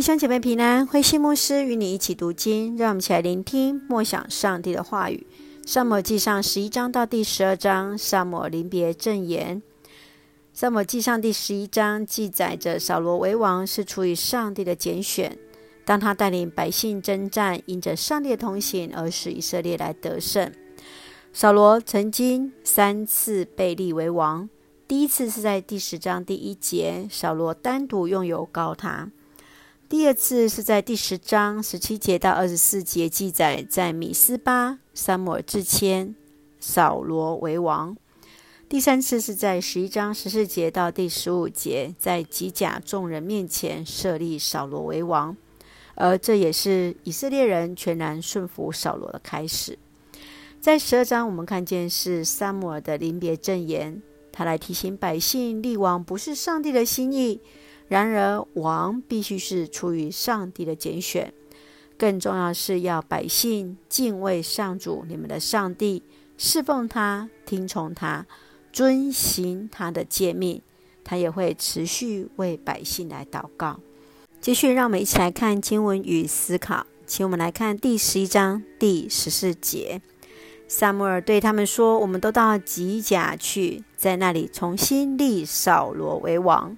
弟兄姐妹平安，慧馨牧师与你一起读经，让我们一起来聆听默想上帝的话语。撒母记上十一章到第十二章，撒母耳临别赠言。撒母耳记上第十一章记载着扫罗为王是出于上帝的拣选，当他带领百姓征战，因着上帝的同行而使以色列来得胜。扫罗曾经三次被立为王，第一次是在第十章第一节，扫罗单独用油膏他。第二次是在第十章十七节到二十四节记载，在米斯巴，撒母耳自谦，扫罗为王。第三次是在十一章十四节到第十五节，在吉甲众人面前设立扫罗为王，而这也是以色列人全然顺服扫罗的开始。在十二章，我们看见是撒母耳的临别赠言，他来提醒百姓，立王不是上帝的心意。然而，王必须是出于上帝的拣选，更重要是要百姓敬畏上主，你们的上帝，侍奉他，听从他，遵行他的诫命，他也会持续为百姓来祷告。继续，让我们一起来看经文与思考，请我们来看第十一章第十四节。撒母耳对他们说：“我们都到吉甲去，在那里重新立扫罗为王。”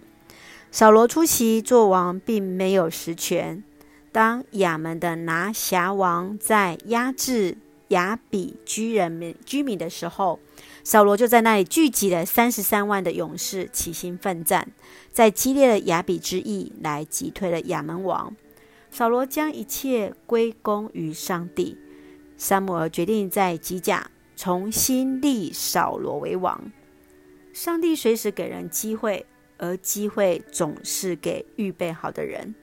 扫罗出席做王，并没有实权。当亚门的拿辖王在压制亚比居人民居民的时候，扫罗就在那里聚集了三十三万的勇士，起心奋战，在激烈的亚比之役来击退了亚门王。扫罗将一切归功于上帝。撒母耳决定在吉甲重新立扫罗为王。上帝随时给人机会。而机会总是给预备好的人。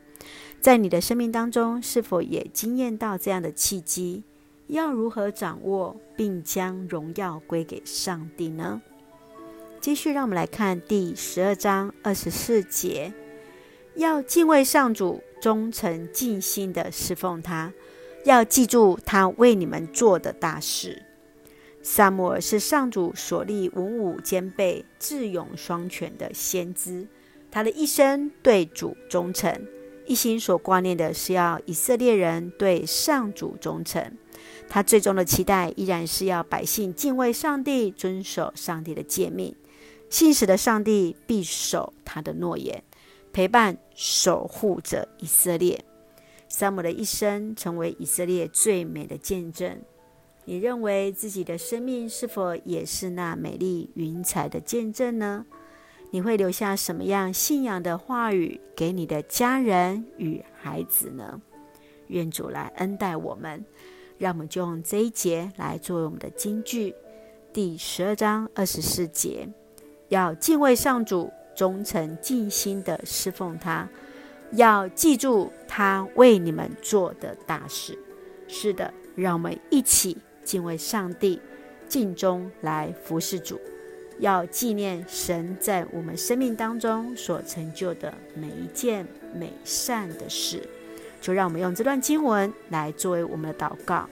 在你的生命当中，是否也经验到这样的契机？要如何掌握，并将荣耀归给上帝呢？继续，让我们来看第十二章二十四节：要敬畏上主，忠诚尽心地侍奉他，要记住他为你们做的大事。撒母耳是上主所立文武兼备、智勇双全的先知，他的一生对主忠诚，一心所挂念的是要以色列人对上主忠诚。他最终的期待依然是要百姓敬畏上帝，遵守上帝的诫命。信实的上帝必守他的诺言，陪伴守护着以色列。撒母耳的一生成为以色列最美的见证。你认为自己的生命是否也是那美丽云彩的见证呢？你会留下什么样信仰的话语给你的家人与孩子呢？愿主来恩待我们，让我们就用这一节来作为我们的金句。第十二章二十四节，要敬畏上主，忠诚尽心的侍奉他，要记住他为你们做的大事。是的，让我们一起。敬畏上帝，尽忠来服侍主，要纪念神在我们生命当中所成就的每一件美善的事。就让我们用这段经文来作为我们的祷告。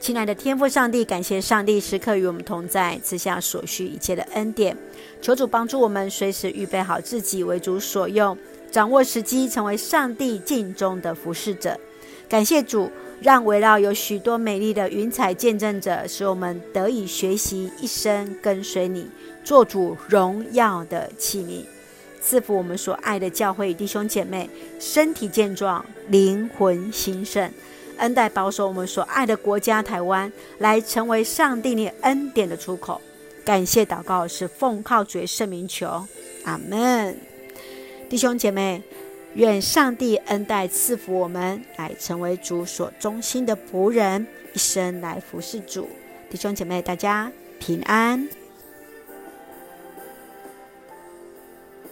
亲爱的天父上帝，感谢上帝时刻与我们同在，赐下所需一切的恩典。求主帮助我们，随时预备好自己为主所用，掌握时机，成为上帝敬忠的服侍者。感谢主。让围绕有许多美丽的云彩见证者，使我们得以学习一生跟随你，做主荣耀的器皿，赐福我们所爱的教会弟兄姐妹，身体健壮，灵魂兴盛，恩待保守我们所爱的国家台湾，来成为上帝你恩典的出口。感谢祷告是奉靠主圣名求，阿门。弟兄姐妹。愿上帝恩待赐福我们，来成为主所忠心的仆人，一生来服侍主。弟兄姐妹，大家平安。